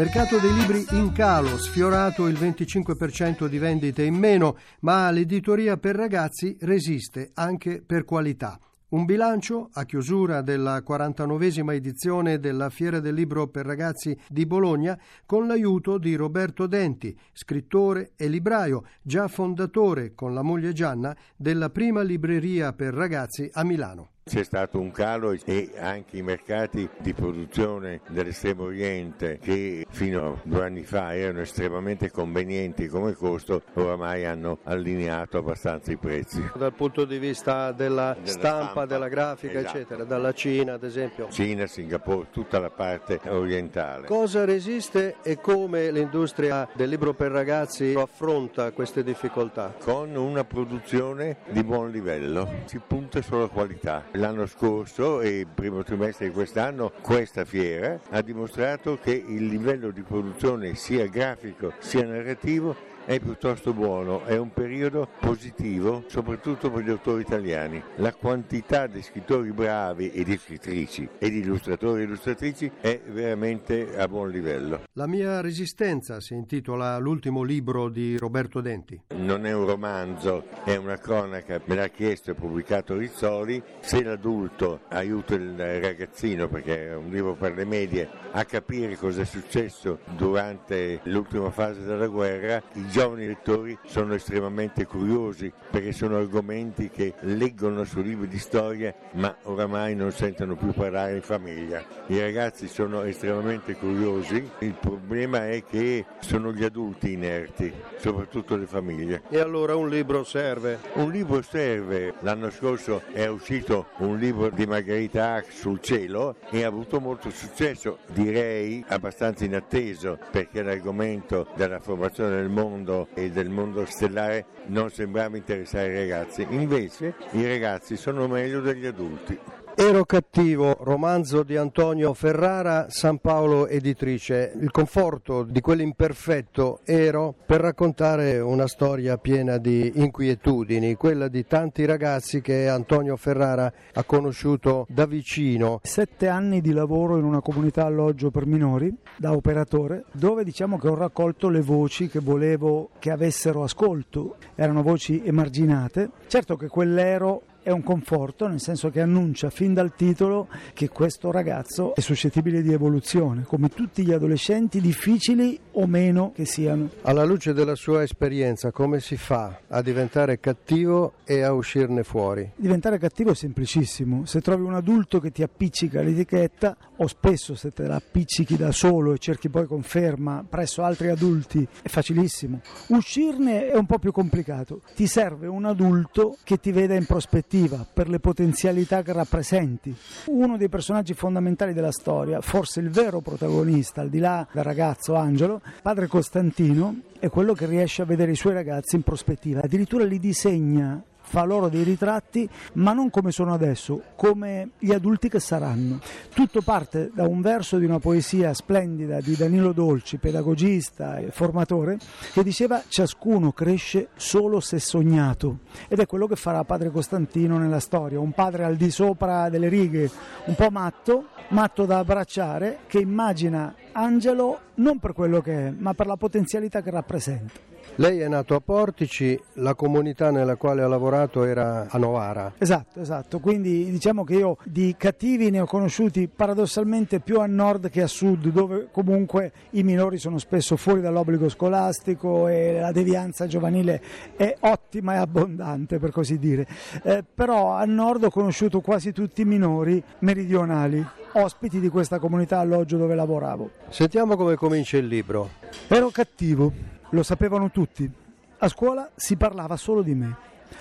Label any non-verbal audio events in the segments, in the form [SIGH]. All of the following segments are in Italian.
Mercato dei libri in calo, sfiorato il 25% di vendite in meno, ma l'editoria per ragazzi resiste anche per qualità. Un bilancio a chiusura della 49esima edizione della Fiera del Libro per Ragazzi di Bologna con l'aiuto di Roberto Denti, scrittore e libraio, già fondatore con la moglie Gianna della prima libreria per ragazzi a Milano. C'è stato un calo e anche i mercati di produzione dell'estremo oriente che fino a due anni fa erano estremamente convenienti come costo, oramai hanno allineato abbastanza i prezzi. Dal punto di vista della, della stampa, stampa, della grafica, esatto. eccetera, dalla Cina ad esempio. Cina, Singapore, tutta la parte orientale. Cosa resiste e come l'industria del libro per ragazzi affronta queste difficoltà? Con una produzione di buon livello, si punta sulla qualità L'anno scorso e il primo trimestre di quest'anno questa fiera ha dimostrato che il livello di produzione sia grafico sia narrativo è piuttosto buono, è un periodo positivo soprattutto per gli autori italiani. La quantità di scrittori bravi e di scrittrici e di illustratori e illustratrici è veramente a buon livello. La mia resistenza si intitola l'ultimo libro di Roberto Denti. Non è un romanzo, è una cronaca, me l'ha chiesto e pubblicato Rizzoli. Se l'adulto aiuta il ragazzino, perché è un libro per le medie, a capire cosa è successo durante l'ultima fase della guerra, i giovani lettori sono estremamente curiosi perché sono argomenti che leggono su libri di storia ma oramai non sentono più parlare in famiglia. I ragazzi sono estremamente curiosi, il problema è che sono gli adulti inerti, soprattutto le famiglie. E allora un libro serve? Un libro serve. L'anno scorso è uscito un libro di Margherita Hack sul cielo e ha avuto molto successo, direi abbastanza inatteso perché l'argomento della formazione del mondo mondo e del mondo stellare non sembrava interessare i ragazzi, invece i ragazzi sono meglio degli adulti. Ero cattivo, romanzo di Antonio Ferrara, San Paolo editrice. Il conforto di quell'imperfetto ero per raccontare una storia piena di inquietudini, quella di tanti ragazzi che Antonio Ferrara ha conosciuto da vicino. Sette anni di lavoro in una comunità alloggio per minori da operatore, dove diciamo che ho raccolto le voci che volevo che avessero ascolto. Erano voci emarginate. Certo che quell'ero è un conforto, nel senso che annuncia fin dal titolo che questo ragazzo è suscettibile di evoluzione, come tutti gli adolescenti, difficili o meno che siano. Alla luce della sua esperienza, come si fa a diventare cattivo e a uscirne fuori? Diventare cattivo è semplicissimo. Se trovi un adulto che ti appiccica l'etichetta, o spesso se te la appiccichi da solo e cerchi poi conferma presso altri adulti, è facilissimo. Uscirne è un po' più complicato. Ti serve un adulto che ti veda in prospettiva prospettiva, per le potenzialità che rappresenti. Uno dei personaggi fondamentali della storia, forse il vero protagonista, al di là del ragazzo Angelo, padre Costantino, è quello che riesce a vedere i suoi ragazzi in prospettiva, addirittura li disegna fa loro dei ritratti, ma non come sono adesso, come gli adulti che saranno. Tutto parte da un verso di una poesia splendida di Danilo Dolci, pedagogista e formatore, che diceva ciascuno cresce solo se sognato ed è quello che farà padre Costantino nella storia, un padre al di sopra delle righe, un po' matto, matto da abbracciare, che immagina Angelo non per quello che è, ma per la potenzialità che rappresenta. Lei è nato a Portici, la comunità nella quale ha lavorato era a Novara. Esatto, esatto, quindi diciamo che io di cattivi ne ho conosciuti paradossalmente più a nord che a sud, dove comunque i minori sono spesso fuori dall'obbligo scolastico e la devianza giovanile è ottima e abbondante per così dire. Eh, però a nord ho conosciuto quasi tutti i minori meridionali, ospiti di questa comunità alloggio dove lavoravo. Sentiamo come comincia il libro. Ero cattivo lo sapevano tutti. A scuola si parlava solo di me,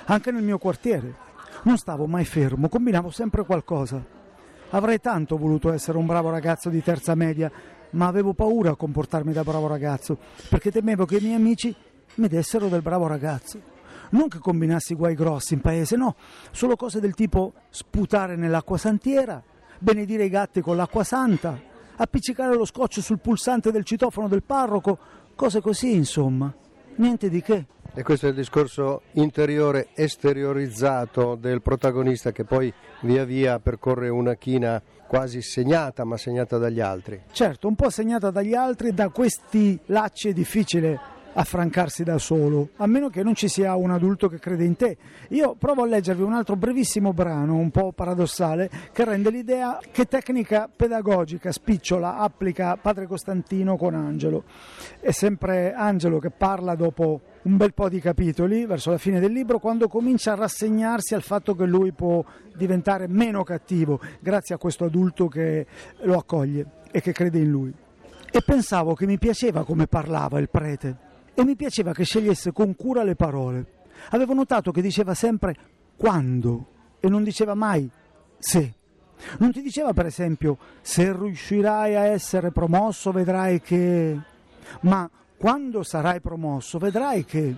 anche nel mio quartiere. Non stavo mai fermo, combinavo sempre qualcosa. Avrei tanto voluto essere un bravo ragazzo di terza media, ma avevo paura a comportarmi da bravo ragazzo, perché temevo che i miei amici mi dessero del bravo ragazzo. Non che combinassi guai grossi in paese, no, solo cose del tipo sputare nell'acqua santiera, benedire i gatti con l'acqua santa, appiccicare lo scotch sul pulsante del citofono del parroco, cose così, insomma. Niente di che. E questo è il discorso interiore esteriorizzato del protagonista che poi via via percorre una china quasi segnata, ma segnata dagli altri. Certo, un po' segnata dagli altri, da questi lacci è difficile affrancarsi da solo, a meno che non ci sia un adulto che crede in te. Io provo a leggervi un altro brevissimo brano, un po' paradossale, che rende l'idea che tecnica pedagogica spicciola applica padre Costantino con Angelo. È sempre Angelo che parla dopo un bel po' di capitoli, verso la fine del libro, quando comincia a rassegnarsi al fatto che lui può diventare meno cattivo grazie a questo adulto che lo accoglie e che crede in lui. E pensavo che mi piaceva come parlava il prete e mi piaceva che scegliesse con cura le parole. Avevo notato che diceva sempre quando e non diceva mai se. Non ti diceva per esempio se riuscirai a essere promosso vedrai che... ma quando sarai promosso vedrai che...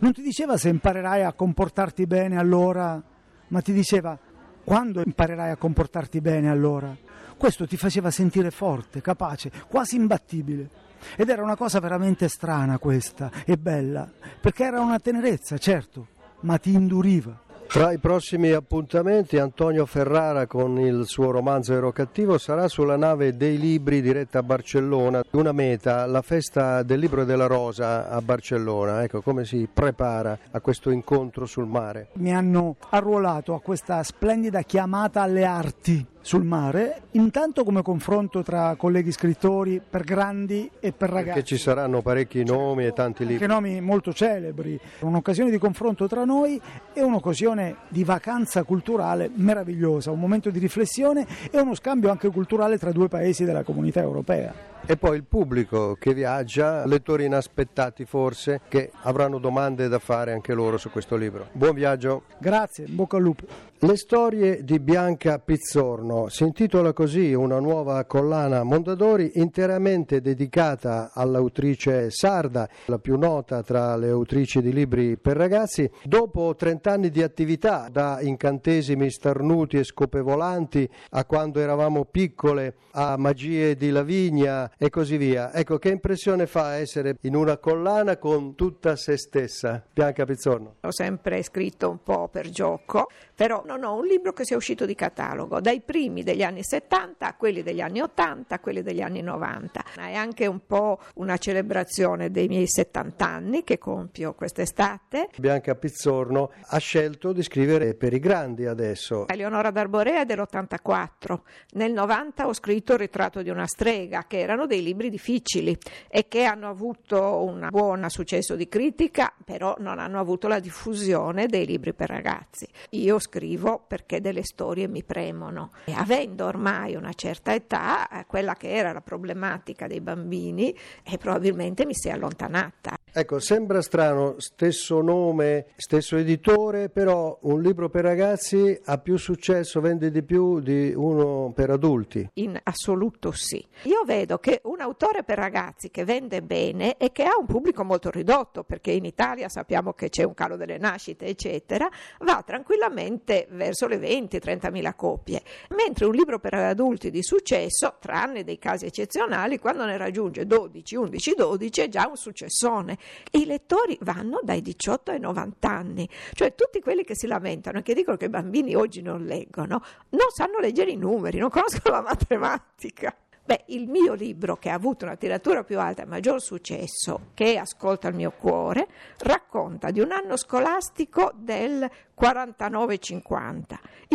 Non ti diceva se imparerai a comportarti bene allora, ma ti diceva quando imparerai a comportarti bene allora. Questo ti faceva sentire forte, capace, quasi imbattibile. Ed era una cosa veramente strana questa e bella, perché era una tenerezza, certo, ma ti induriva. Tra i prossimi appuntamenti Antonio Ferrara con il suo romanzo Ero cattivo sarà sulla nave dei libri diretta a Barcellona, una meta, la festa del libro e della rosa a Barcellona. Ecco come si prepara a questo incontro sul mare. Mi hanno arruolato a questa splendida chiamata alle arti sul mare, intanto come confronto tra colleghi scrittori per grandi e per ragazzi. Perché ci saranno parecchi nomi e tanti libri. Anche nomi molto celebri, un'occasione di confronto tra noi e un'occasione di vacanza culturale meravigliosa, un momento di riflessione e uno scambio anche culturale tra due paesi della comunità europea. E poi il pubblico che viaggia, lettori inaspettati forse, che avranno domande da fare anche loro su questo libro. Buon viaggio. Grazie, bocca al lupo. Le storie di Bianca Pizzorno si intitola così una nuova collana Mondadori interamente dedicata all'autrice sarda, la più nota tra le autrici di libri per ragazzi. Dopo 30 anni di attività, da incantesimi starnuti e scopevolanti a quando eravamo piccole, a magie di Lavigna, e così via. Ecco, che impressione fa essere in una collana con tutta se stessa? Bianca Pizzorno. Ho sempre scritto un po' per gioco, però non ho un libro che sia uscito di catalogo, dai primi degli anni 70 a quelli degli anni 80 a quelli degli anni 90. È anche un po' una celebrazione dei miei 70 anni che compio quest'estate. Bianca Pizzorno ha scelto di scrivere per i grandi adesso. Eleonora d'Arborea è dell'84. Nel 90 ho scritto Il ritratto di una strega, che erano dei libri difficili e che hanno avuto un buon successo di critica, però non hanno avuto la diffusione dei libri per ragazzi. Io scrivo perché delle storie mi premono e avendo ormai una certa età, eh, quella che era la problematica dei bambini e probabilmente mi si è allontanata. Ecco, sembra strano, stesso nome, stesso editore, però un libro per ragazzi ha più successo, vende di più di uno per adulti. In assoluto sì. Io vedo che un autore per ragazzi che vende bene e che ha un pubblico molto ridotto, perché in Italia sappiamo che c'è un calo delle nascite, eccetera, va tranquillamente verso le 20-30 mila copie, mentre un libro per adulti di successo, tranne dei casi eccezionali, quando ne raggiunge 12, 11, 12 è già un successone i lettori vanno dai 18 ai 90 anni, cioè tutti quelli che si lamentano e che dicono che i bambini oggi non leggono, non sanno leggere i numeri, non conoscono la matematica. Beh, il mio libro, che ha avuto una tiratura più alta e maggior successo, che Ascolta il mio cuore, racconta di un anno scolastico del 49-50.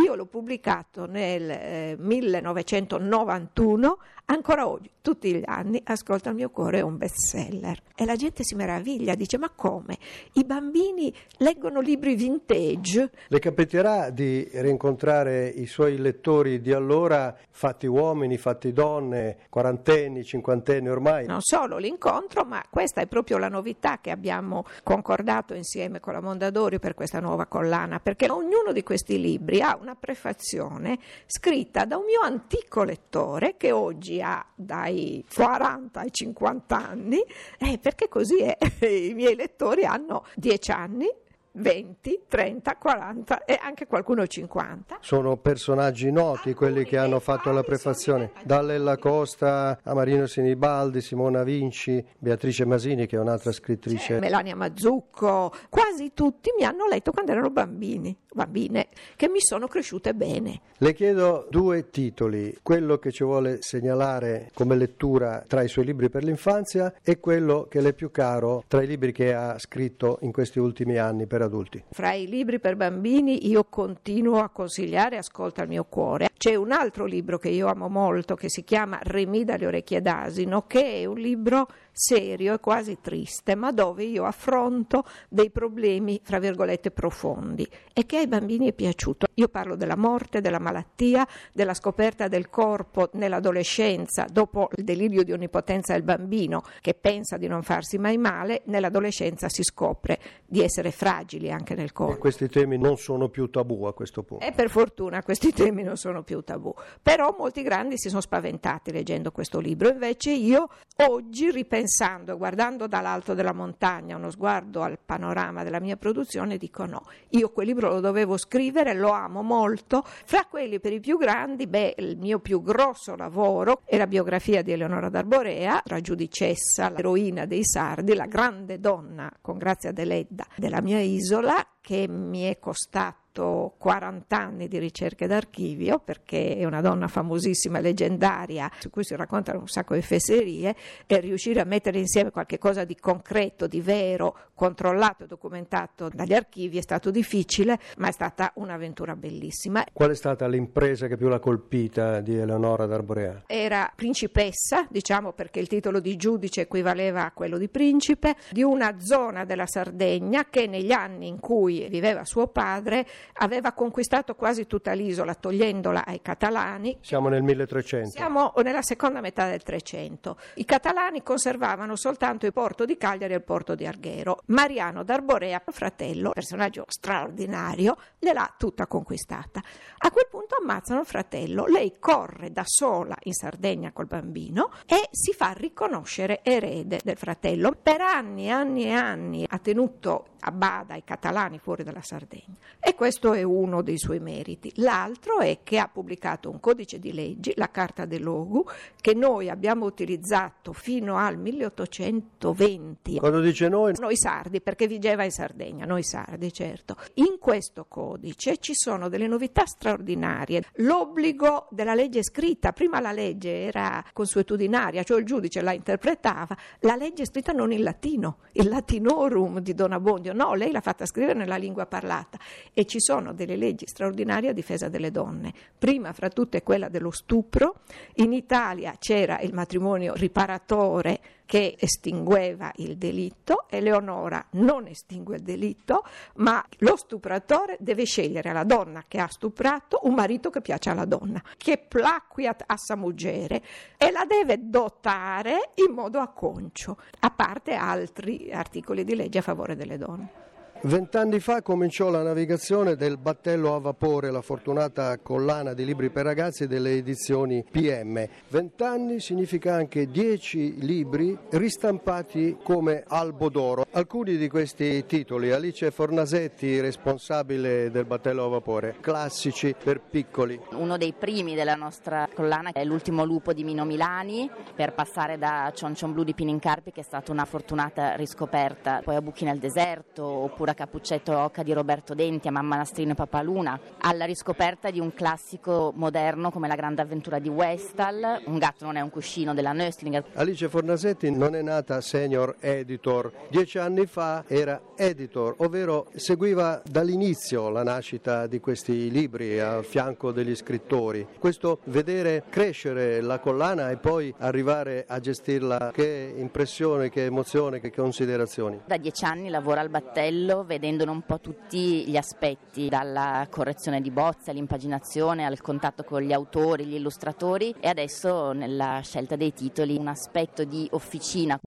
Io l'ho pubblicato nel eh, 1991, ancora oggi, tutti gli anni, Ascolta il mio cuore è un bestseller. E la gente si meraviglia, dice ma come? I bambini leggono libri vintage? Le capiterà di rincontrare i suoi lettori di allora, fatti uomini, fatti donne, quarantenni, cinquantenni ormai? Non solo l'incontro, ma questa è proprio la novità che abbiamo concordato insieme con la Mondadori per questa nuova collana, perché ognuno di questi libri ha una prefazione scritta da un mio antico lettore che oggi ha dai 40 ai 50 anni, eh, perché così è. [LAUGHS] I miei lettori hanno 10 anni, 20, 30, 40 e anche qualcuno 50. Sono personaggi noti quelli che hanno fatto la prefazione, da Lella Costa a Marino Sinibaldi, Simona Vinci, Beatrice Masini che è un'altra scrittrice. Melania Mazzucco, quasi tutti mi hanno letto quando erano bambini, bambine, che mi sono cresciute bene. Le chiedo due titoli, quello che ci vuole segnalare come lettura tra i suoi libri per l'infanzia e quello che le è più caro tra i libri che ha scritto in questi ultimi anni per adulti. Fra i libri per bambini io continuo a consigliare Ascolta il mio cuore. C'è un altro libro che io amo molto che si chiama Remi dalle orecchie d'asino, che è un libro serio e quasi triste, ma dove io affronto dei problemi, fra virgolette, profondi e che ai bambini è piaciuto. Io parlo della morte, della malattia, della scoperta del corpo nell'adolescenza, dopo il delirio di onnipotenza del bambino che pensa di non farsi mai male, nell'adolescenza si scopre di essere fragili anche nel corpo. E questi temi non sono più tabù a questo punto. E per fortuna questi temi non sono più tabù. Però molti grandi si sono spaventati leggendo questo libro, invece io oggi ripenso pensando, guardando dall'alto della montagna, uno sguardo al panorama della mia produzione, dico no, io quel libro lo dovevo scrivere, lo amo molto. Fra quelli per i più grandi, beh, il mio più grosso lavoro è la biografia di Eleonora d'Arborea, la giudicessa, l'eroina dei sardi, la grande donna, con Grazia Deledda, della mia isola, che mi è costato fatto 40 anni di ricerche d'archivio perché è una donna famosissima leggendaria su cui si raccontano un sacco di fesserie e riuscire a mettere insieme qualche cosa di concreto, di vero, controllato e documentato dagli archivi è stato difficile, ma è stata un'avventura bellissima. Qual è stata l'impresa che più l'ha colpita di Eleonora d'Arborea? Era principessa, diciamo perché il titolo di giudice equivaleva a quello di principe, di una zona della Sardegna che negli anni in cui viveva suo padre aveva conquistato quasi tutta l'isola togliendola ai catalani. Siamo nel 1300. Siamo nella seconda metà del 300. I catalani conservavano soltanto il porto di Cagliari e il porto di Arghero. Mariano d'Arborea, fratello, personaggio straordinario, gliel'ha tutta conquistata. A quel punto ammazzano il fratello, lei corre da sola in Sardegna col bambino e si fa riconoscere erede del fratello. Per anni e anni e anni ha tenuto a bada i catalani fuori dalla Sardegna e questo è uno dei suoi meriti. L'altro è che ha pubblicato un codice di leggi, la Carta dell'Ogu, che noi abbiamo utilizzato fino al 1820. Quando dice noi? Noi sardi, perché vigeva in Sardegna, noi sardi certo. In questo codice ci sono delle novità straordinarie. L'obbligo della legge scritta, prima la legge era consuetudinaria, cioè il giudice la interpretava, la legge scritta non in latino, il latinorum di Don Abbondio no, lei l'ha fatta scrivere nella lingua parlata e ci sono delle leggi straordinarie a difesa delle donne. Prima fra tutte quella dello stupro, in Italia c'era il matrimonio riparatore che estingueva il delitto, Eleonora non estingue il delitto, ma lo stupratore deve scegliere alla donna che ha stuprato un marito che piace alla donna, che plaquiat a sa muggere e la deve dotare in modo acconcio, a parte altri articoli di legge a favore delle donne. Vent'anni fa cominciò la navigazione del battello a vapore, la fortunata collana di libri per ragazzi delle edizioni PM. Vent'anni significa anche dieci libri ristampati come albo d'oro. Alcuni di questi titoli, Alice Fornasetti, responsabile del battello a vapore, classici per piccoli. Uno dei primi della nostra collana è L'ultimo lupo di Mino Milani, per passare da Cioncion Blu di Pinincarpi, che è stata una fortunata riscoperta, poi a Buchi nel deserto, oppure da Cappuccetto Oca di Roberto Denti a Mamma Nastrino e Papaluna, alla riscoperta di un classico moderno come La grande avventura di Westall, Un gatto non è un cuscino della Nöstlinger. Alice Fornasetti non è nata senior editor, dieci anni fa era editor, ovvero seguiva dall'inizio la nascita di questi libri a fianco degli scrittori. Questo vedere crescere la collana e poi arrivare a gestirla, che impressione, che emozione, che considerazioni. Da dieci anni lavora al battello vedendone un po' tutti gli aspetti, dalla correzione di bozze all'impaginazione, al contatto con gli autori, gli illustratori e adesso nella scelta dei titoli un aspetto di officina.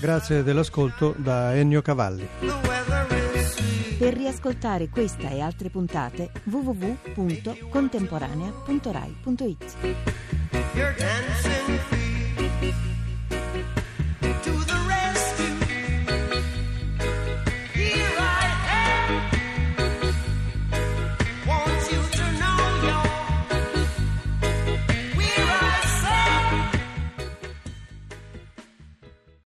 Grazie dell'ascolto da Ennio Cavalli. Per riascoltare questa e altre puntate www.contemporanea.rai.it Your dancing feet.